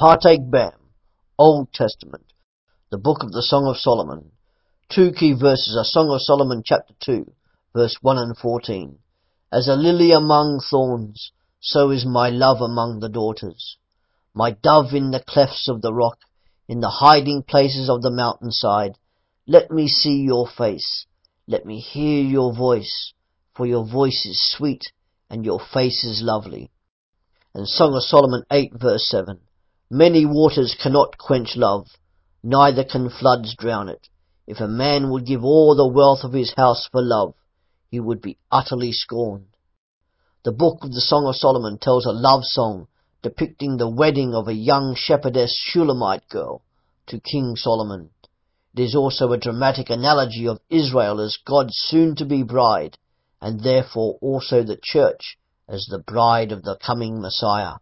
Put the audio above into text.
Partake Bam, Old Testament, the book of the Song of Solomon. Two key verses are Song of Solomon chapter 2, verse 1 and 14. As a lily among thorns, so is my love among the daughters. My dove in the clefts of the rock, in the hiding places of the mountainside, let me see your face, let me hear your voice, for your voice is sweet and your face is lovely. And Song of Solomon 8 verse 7. Many waters cannot quench love, neither can floods drown it. If a man would give all the wealth of his house for love, he would be utterly scorned. The book of the Song of Solomon tells a love song depicting the wedding of a young shepherdess Shulamite girl to King Solomon. It is also a dramatic analogy of Israel as God's soon-to-be bride, and therefore also the church as the bride of the coming Messiah.